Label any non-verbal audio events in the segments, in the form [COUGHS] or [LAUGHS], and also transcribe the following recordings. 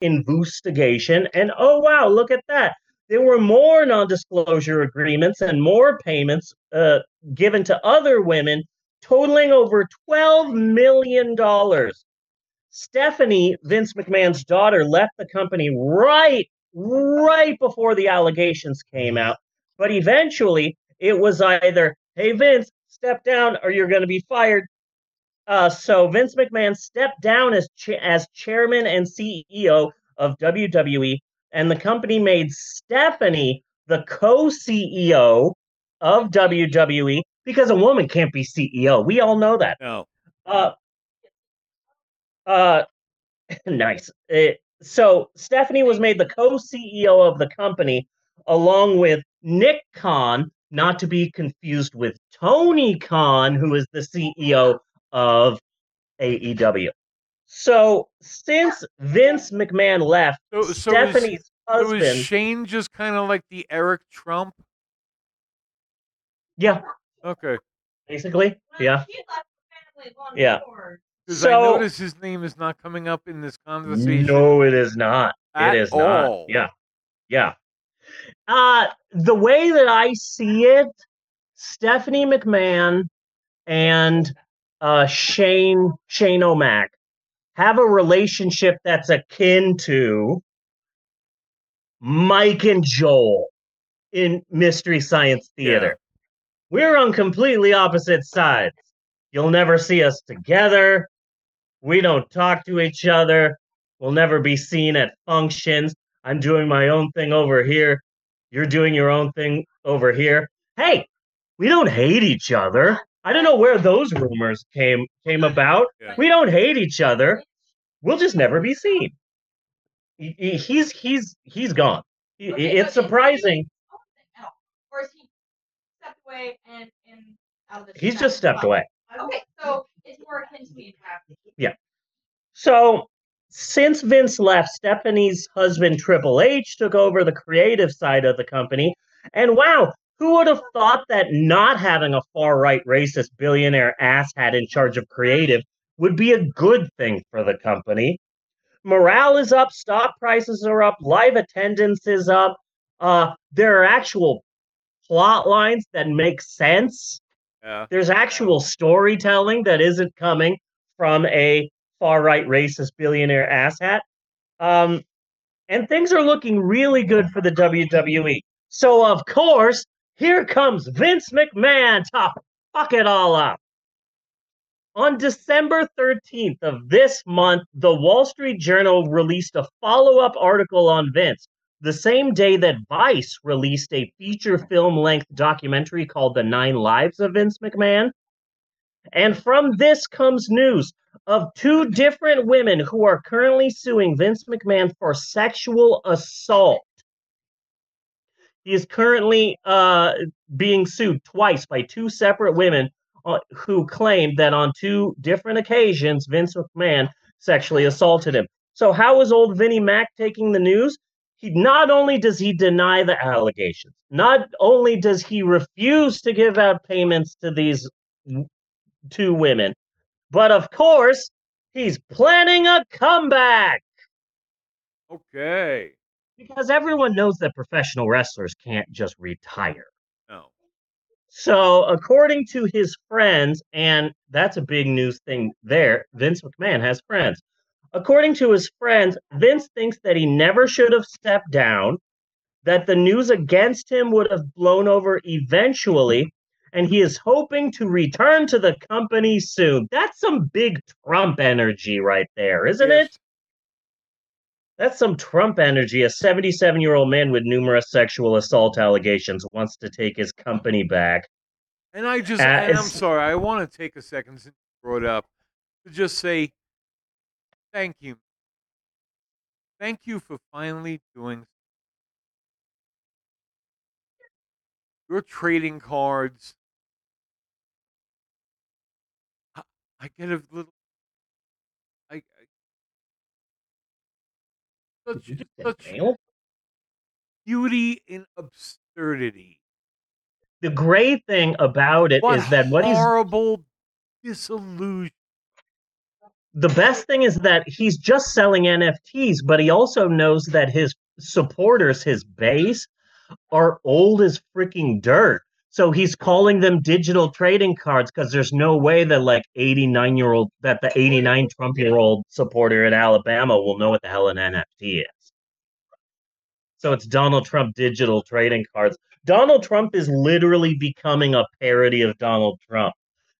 investigation, and oh wow, look at that! There were more non-disclosure agreements and more payments uh, given to other women, totaling over twelve million dollars. Stephanie, Vince McMahon's daughter, left the company right, right before the allegations came out. But eventually, it was either, "Hey Vince, step down, or you're going to be fired." Uh, so Vince McMahon stepped down as cha- as chairman and CEO of WWE, and the company made Stephanie the co-CEO of WWE because a woman can't be CEO. We all know that. No. Uh, uh, [LAUGHS] nice. It, so Stephanie was made the co-CEO of the company, along with Nick Khan, not to be confused with Tony Khan, who is the CEO of AEW. So since Vince McMahon left, So, so is, Stephanie's so husband, is Shane just kind of like the Eric Trump? yeah, Okay. basically, yeah, He left the family long Yeah. Because So- I notice his name is not coming up in this conversation. No, it is not. It is all. not. Yeah. Yeah. Uh the way that I see it, Stephanie McMahon and uh Shane Shane O'Mac have a relationship that's akin to Mike and Joel in Mystery Science Theater. We're on completely opposite sides. You'll never see us together. We don't talk to each other. We'll never be seen at functions. I'm doing my own thing over here. You're doing your own thing over here. Hey, we don't hate each other. I don't know where those rumors came came about. Yeah. We don't hate each other. We'll just never be seen. He- he- He's he's he's gone. Okay, It's so is he surprising. doing his own thing now? Or is he stepped away and, and out of the He's just stepped away. Okay, so it's more akin to me. So, since Vince left, Stephanie's husband Triple H took over the creative side of the company. And wow, who would have thought that not having a far right racist billionaire asshat in charge of creative would be a good thing for the company? Morale is up, stock prices are up, live attendance is up. Uh, there are actual plot lines that make sense Yeah. there's actual storytelling that isn't coming from a far right racist billionaire asshat. Um, and things are looking really good for the WWE. So, of course, here comes Vince McMahon to fuck it all up. On December 13th of this month, the Wall Street Journal released a follow up article on Vince, the same day that Vice released a feature film length documentary called The Nine Lives of Vince McMahon. And from this comes news of two different women who are currently suing Vince McMahon for sexual assault. He is currently uh, being sued twice by two separate women uh, who claim that on two different occasions Vince McMahon sexually assaulted him. So, how is old Vinnie Mac taking the news? He not only does he deny the allegations, not only does he refuse to give out payments to these two women, but of course, he's planning a comeback Okay. Because everyone knows that professional wrestlers can't just retire. No. So, according to his friends, and that's a big news thing there, Vince McMahon has friends. According to his friends, Vince thinks that he never should have stepped down, that the news against him would have blown over eventually, and he is hoping to return to the company soon. That's some big Trump energy right there, isn't Yes. it? That's some Trump energy. A 77 year old man with numerous sexual assault allegations wants to take his company back. And I just, Uh, and I'm sorry, I want to take a second since you brought up to just say thank you. Thank you for finally doing your trading cards. I, I get a little. I, I such, such Dale? beauty in absurdity. The great thing about it is What that what he's horrible disillusion. the best thing is that he's just selling NFTs, but he also knows that his supporters, his base, are old as freaking dirt. So he's calling them digital trading cards because there's no way that like 89 year old that the 89 Trump year old supporter in Alabama will know what the hell an NFT is. So it's Donald Trump digital trading cards. Donald Trump is literally becoming a parody of Donald Trump.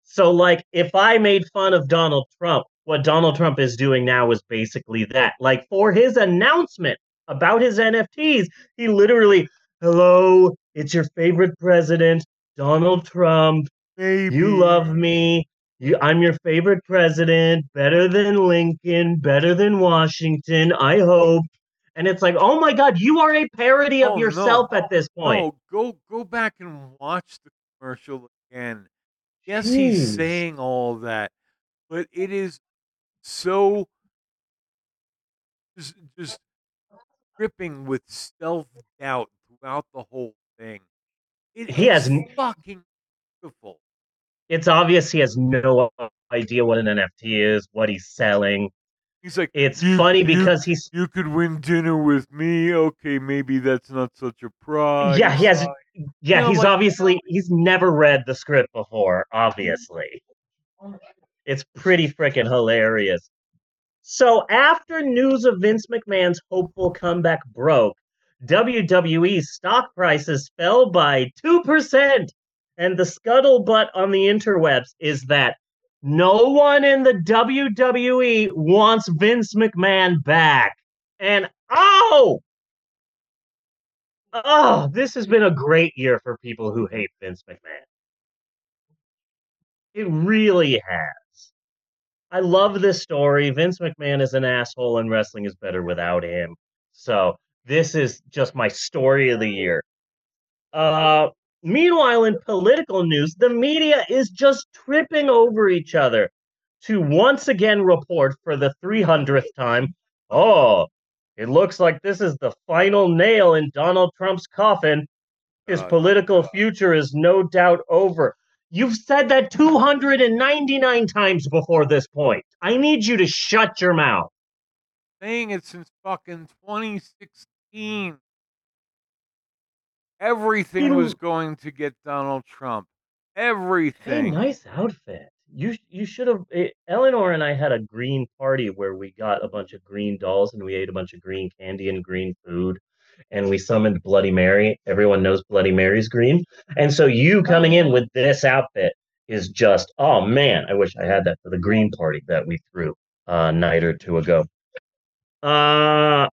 So like if I made fun of Donald Trump, what Donald Trump is doing now is basically that. Like for his announcement about his NFTs, he literally, hello, it's your favorite president, Donald Trump. Maybe. You love me. You, I'm your favorite president, better than Lincoln, better than Washington, I hope. And it's like, oh my God, you are a parody of Oh, no. yourself at this point. No, go go back and watch the commercial again. Yes, he's saying all that, but it is so just just dripping with self doubt throughout the whole thing. It He has fucking beautiful. It's obvious he has no idea what an NFT is, what he's selling. He's like, It's "You- funny you- because he's you could win dinner with me. Okay, maybe that's not such a prize. yeah, he has yeah, know, he's like- obviously he's never read the script before, obviously. It's pretty freaking hilarious. So after news of Vince McMahon's hopeful comeback broke, WWE's stock prices fell by 2%. And the scuttlebutt on the interwebs is that no one in the WWE wants Vince McMahon back. And oh, oh, this has been a great year for people who hate Vince McMahon. It really has. I love this story. Vince McMahon is an asshole, and wrestling is better without him. So this is just my story of the year. Uh, meanwhile, in political news, the media is just tripping over each other to once again report for the 300th time. Oh, it looks like this is the final nail in Donald Trump's coffin. His God. political future is no doubt over. You've said that 299 times before this point. I need you to shut your mouth. saying it since fucking 2016. Everything was going to get Donald Trump. Hey, Everything. nice outfit. You you should have. eh, Eleanor and I had a green party where we got a bunch of green dolls and we ate a bunch of green candy and green food, and we summoned Bloody Mary. Everyone knows Bloody Mary's green, and so you coming in with this outfit is just oh man. I wish I had that for the green party that we threw a night or two ago. Uh,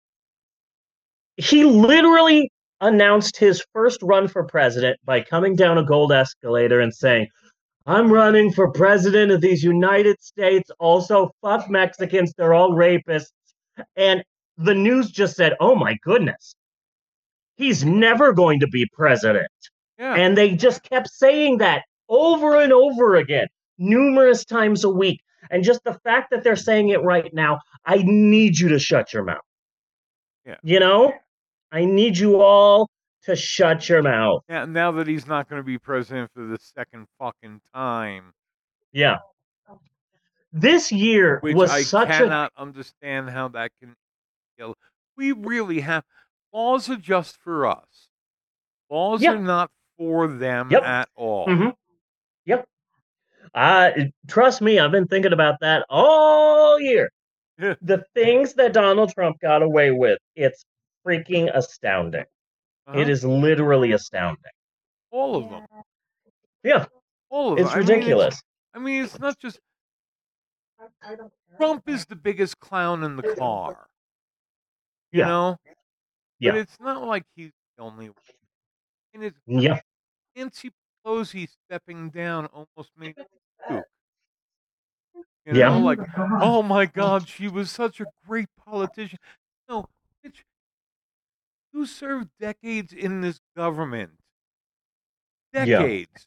he literally announced his first run for president by coming down a gold escalator and saying, I'm running for president of these United States. Also, fuck Mexicans. They're all rapists. And the news just said, oh my goodness, he's never going to be president. Yeah. And they just kept saying that over and over again, numerous times a week. And just the fact that they're saying it right now, I need you to shut your mouth. Yeah. You know, I need you all to shut your mouth. yeah. Now that he's not going to be president for the second fucking time, Yeah. This year which was I such a cannot understand how that can. We really have laws are just for us. Laws Yeah. are not for them Yep. at all. Mhm. Yep. Uh, trust me, I've been thinking about that all year. [LAUGHS] The things that Donald Trump got away with, it's freaking astounding. Uh-huh. It is literally astounding. all of them. Yeah, All of them. it's I mean, it's- ridiculous. I mean, it's not just Trump is the biggest clown in the car. You Yeah. know? Yeah. But it's not like he's the only one. And it's Yeah. Nancy Pelosi stepping down almost made me puke. You Yeah. like, [LAUGHS] oh my God, she was such a great politician. No, you served decades in this government. Yeah. Decades.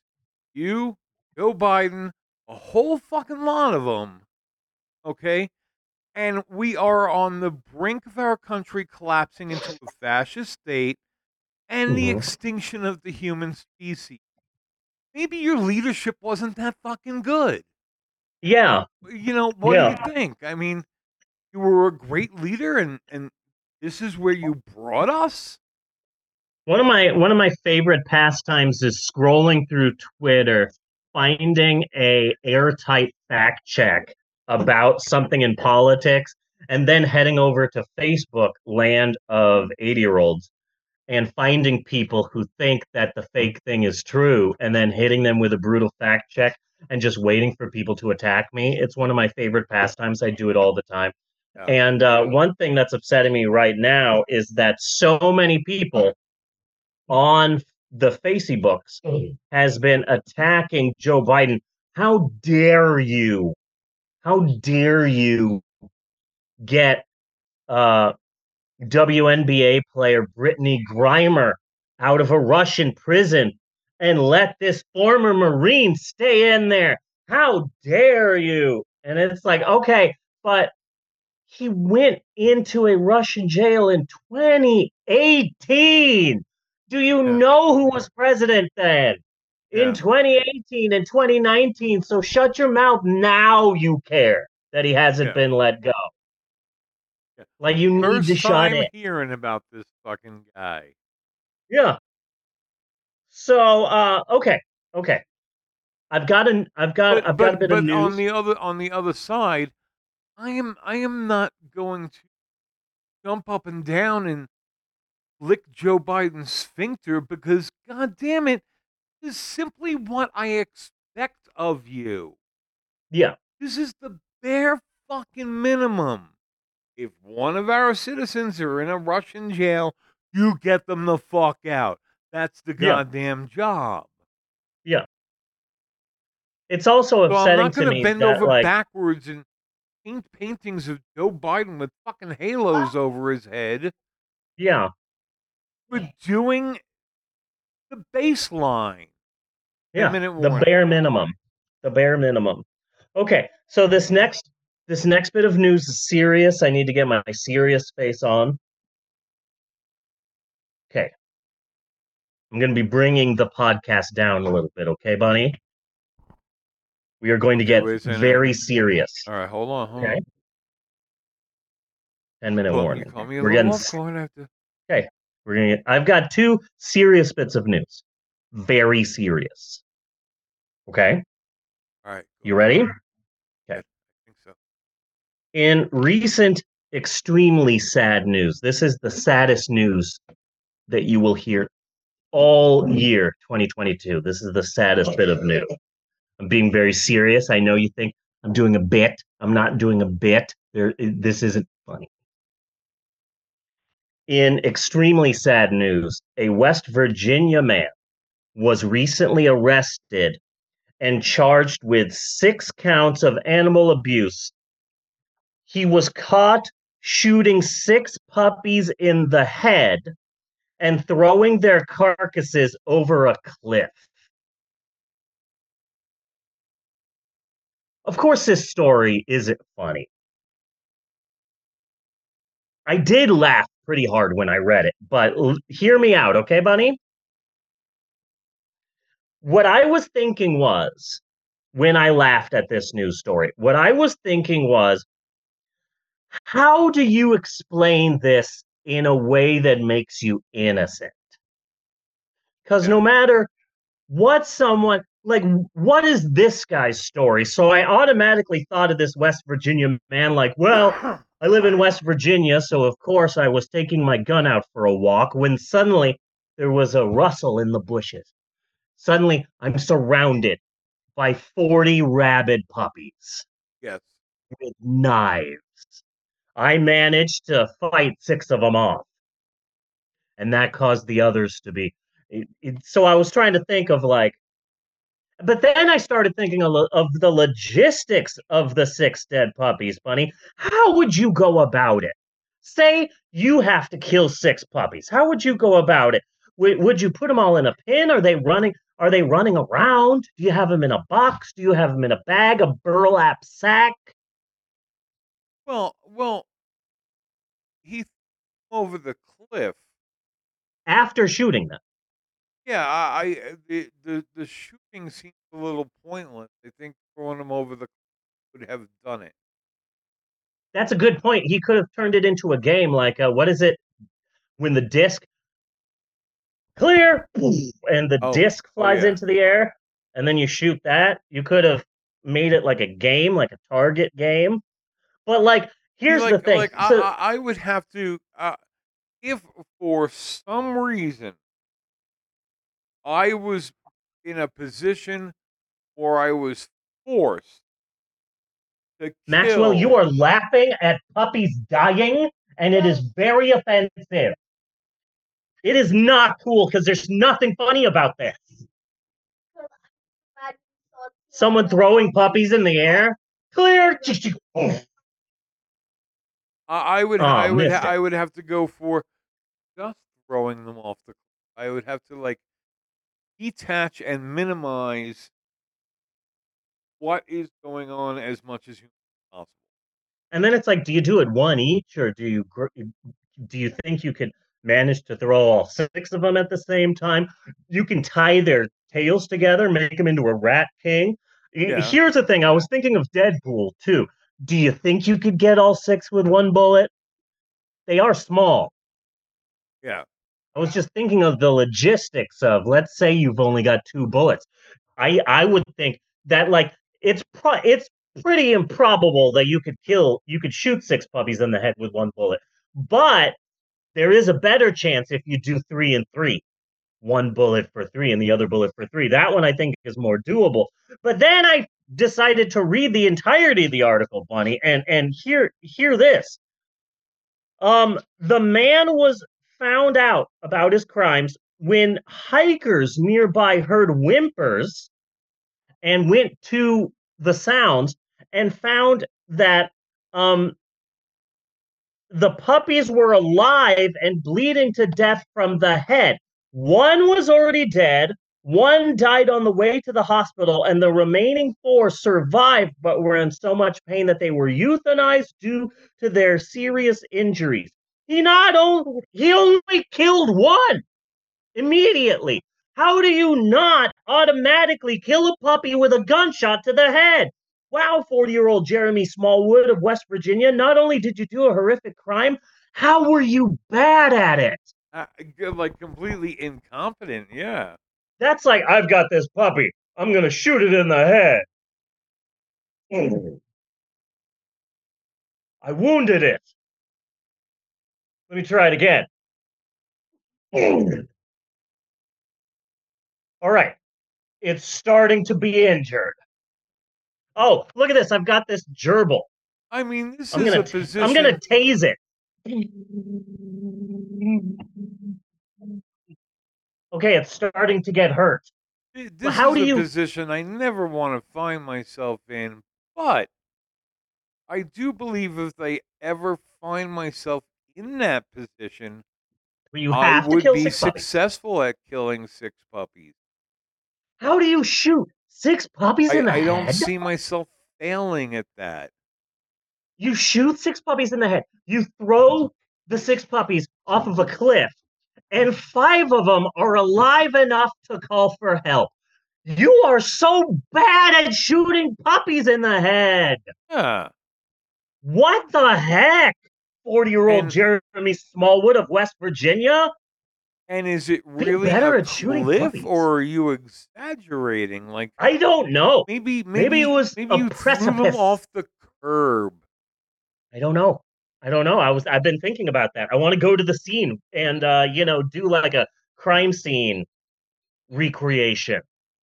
You, Joe Biden, a whole fucking lot of them. Okay? And we are on the brink of our country collapsing into a fascist state and the Mhm. extinction of the human species. Maybe your leadership wasn't that fucking good. Yeah, You know, what Yeah. do you think? I mean, you were a great leader, and and this is where you brought us. one of my one of my favorite pastimes is scrolling through Twitter, finding a airtight fact check about something in politics, and then heading over to Facebook, land of eighty year olds, and finding people who think that the fake thing is true, and then hitting them with a brutal fact check, and just waiting for people to attack me. It's one of my favorite pastimes. I do it all the time. And uh, one thing that's upsetting me right now is that so many people on the Facey books has been attacking Joe Biden. How dare you? How dare you get uh, WNBA player Brittney Griner out of a Russian prison and let this former Marine stay in there? How dare you? And it's like, okay, but he went into a Russian jail in 2018. Do you Yeah. know who was president then? Yeah. In 2018 and 2019. So shut your mouth now. You care that he hasn't Yeah. been let go. Like you need First to shut it. hearing about this fucking guy. Yeah. So uh okay. Okay. I've got an I've got But I've got a bit but of news. on the other on the other side, I am I am not going to jump up and down and lick Joe Biden's sphincter because god damn it, this is simply what I expect of you. yeah. This is the bare fucking minimum. If one of our citizens are in a Russian jail, you get them the fuck out. That's the Yeah. goddamn job. Yeah. It's also upsetting So I'm not to going to me bend that over like backwards and paint paintings of Joe Biden with fucking halos over his head. yeah. We're doing the baseline. Yeah, the bare minimum. The bare minimum. Okay, so this next this next bit of news is serious. I need to get my serious face on. Okay. I'm going to be bringing the podcast down a little bit, okay, Bunny? We are going to get wait very serious. All right, hold on, hold Okay. on. 10 minute Well, warning. you call me a We're getting off s- guard. I have we're going to get I've got two serious bits of news. Very serious. Okay? All right. You ready? Okay. I think so. in recent extremely sad news this is the saddest news that you will hear all year 2022 this is the saddest bit of news i'm being very serious. I know you think i'm doing a bit. I'm not doing a bit. There this isn't funny. In extremely sad news a west virginia man was recently arrested and charged with six counts of animal abuse. He was caught shooting six puppies in the head and throwing their carcasses over a cliff. Of course, this story isn't funny. I did laugh pretty hard when I read it, but l- hear me out, okay, Bunny? What I was thinking was when I laughed at this news story, what I was thinking was, how do you explain this in a way that makes you innocent? Because no matter what someone like what is this guy's story so i automatically thought of this west virginia man like well i live in west virginia so of course i was taking my gun out for a walk when suddenly there was a rustle in the bushes suddenly i'm surrounded by 40 rabid puppies Yes. with knives. I managed to fight six of them off, and that caused the others to be. It, it, so I was trying to think of like, but then I started thinking of, the logistics of the six dead puppies, Bunny. How would you go about it? Say you have to kill six puppies. How would you go about it? Would, you put them all in a pin? Are they running? Are they running around? Do you have them in a box? Do you have them in a bag, a burlap sack? Well, well, he over the cliff. after shooting them. Yeah, I, I the, the the shooting seems a little pointless. I think throwing him over the would have done it. That's a good point. He could have turned it into a game like uh, what is it when the disc clear and the Oh, disc oh, flies yeah. into the air and then you shoot that. You could have made it like a game, like a target game. But like here's like, the thing. Like So- I, I, I would have to, uh, if for some reason I was in a position where I was forced to Maxwell, kill- you are laughing at puppies dying, and it is very offensive. It is not cool because there's nothing funny about this. Someone throwing puppies in the air, clear. I, I would, Oh, I would, ha- I would have to go for just throwing them off the. I would have to like detach and minimize what is going on as much as possible. And then it's like, do you do it one each, or do you do you think you could manage to throw all six of them at the same time? You can tie their tails together, make them into a rat king. Yeah. Here's the thing: I was thinking of Deadpool too. Do you think you could get all six with one bullet? They are small. Yeah. I was just thinking of the logistics of let's say you've only got two bullets. I I would think that like it's pro- it's pretty improbable that you could kill you could shoot six puppies in the head with one bullet. But there is a better chance if you do 3 and 3. One bullet for 3 and the other bullet for 3. That one I think is more doable. But then I decided to read the entirety of the article, Bunny, and and hear hear this. Um, the man was found out about his crimes when hikers nearby heard whimpers and went to the sounds and found that um the puppies were alive and bleeding to death from the head. One was already dead, one died on the way to the hospital, and the remaining four survived but were in so much pain that they were euthanized due to their serious injuries. He not only he only killed one immediately. How do you not automatically kill a puppy with a gunshot to the head? Wow, 40 year old Jeremy Smallwood of West Virginia, not only did you do a horrific crime, how were you bad at it? Uh, like completely incompetent. Yeah. That's like, I've got this puppy. I'm going to shoot it in the head. I wounded it. Let me try it again. [CLEARS THROAT] All right. It's starting to be injured. Oh, look at this. I've got this gerbil. I mean, this I'm is gonna a t- position. I'm going to tase it. Okay, it's starting to get hurt. Th- This how is do a you- position I never want to find myself in, but I do believe if I ever find myself in that position, Where you I have to would kill be six puppies. successful at killing six puppies. How do you shoot six puppies I, in the head? I don't see myself failing at that. You shoot six puppies in the head. You mm-hmm. throw the six puppies off of a cliff, and five of them are alive enough to call for help. You are so bad at shooting puppies in the head. Yeah. What the heck? 40 year old Jeremy Smallwood of West Virginia? And is it really better a at shooting cliff, puppies. or are you exaggerating? Like I don't know. maybe maybe Maybe it was maybe a you threw them precipice. off the curb. I don't know. I don't know. I was I've been thinking about that. I want to go to the scene and uh, you know, do like a crime scene recreation.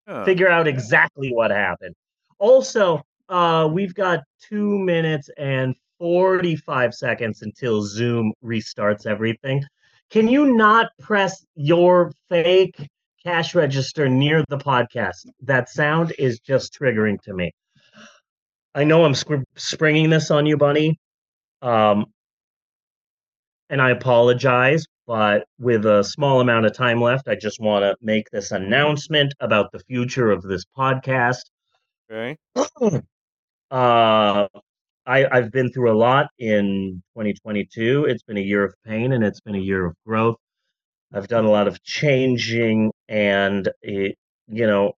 Huh. Figure out exactly what happened. Also, uh we've got 2 minutes and 45 seconds until Zoom restarts everything. Can you not press your fake cash register near the podcast? That sound is just triggering to me. I know I'm sp- springing this on you, Bunny. Um, and I apologize, but with a small amount of time left, I just want to make this announcement about the future of this podcast. Okay. [CLEARS THROAT] Uh, I, I've been through a lot in 2022. It's been a year of pain and it's been a year of growth. I've done a lot of changing, and it, you know,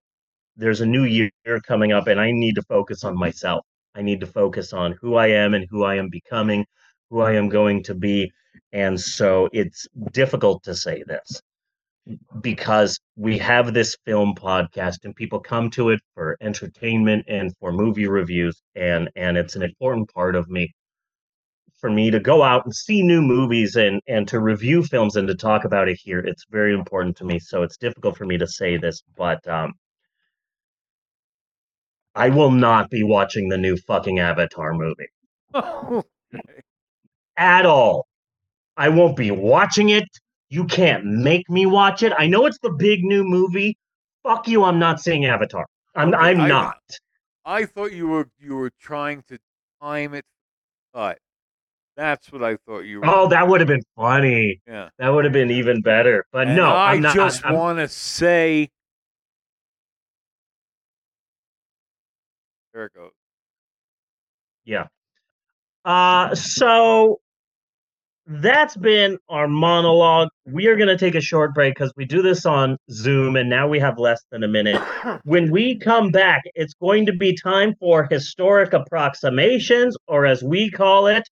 there's a new year coming up, and I need to focus on myself. I need to focus on who I am and who I am becoming, who I am going to be. And so it's difficult to say this because we have this film podcast and people come to it for entertainment and for movie reviews and and it's an important part of me for me to go out and see new movies and and to review films and to talk about it here it's very important to me so it's difficult for me to say this but um I will not be watching the new fucking Avatar movie [LAUGHS] at all. I won't be watching it. You can't make me watch it. I know it's the big new movie. Fuck you. I'm not seeing Avatar. I'm Okay, I'm I- not. I thought you were you were trying to time it, but that's what I thought you were. Oh, that would have been funny. yeah. That would have been even better. But And no, I I'm not. just want to say. There it goes. Yeah. Uh, so that's been our monologue. We are going to take a short break because we do this on Zoom and now we have less than a minute. [COUGHS] when we come back, it's going to be time for historic approximations, or as we call it,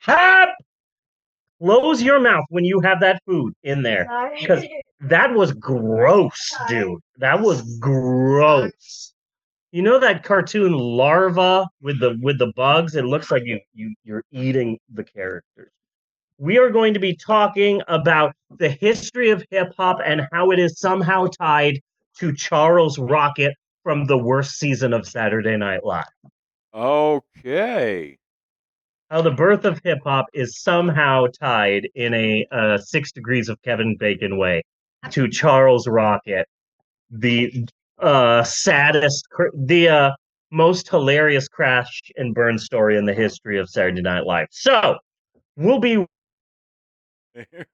hap. Close your mouth when you have that food in there. because That was gross, dude. That was gross. You know that cartoon larva with the with the bugs? It looks like you you you're eating the characters. We are going to be talking about the history of hip hop and how it is somehow tied to Charles Rocket from the worst season of Saturday Night Live. Okay. How the birth of hip hop is somehow tied in a uh, six degrees of Kevin Bacon way to Charles Rocket, the uh, saddest, cr- the uh, most hilarious crash and burn story in the history of Saturday Night Live. So we'll be There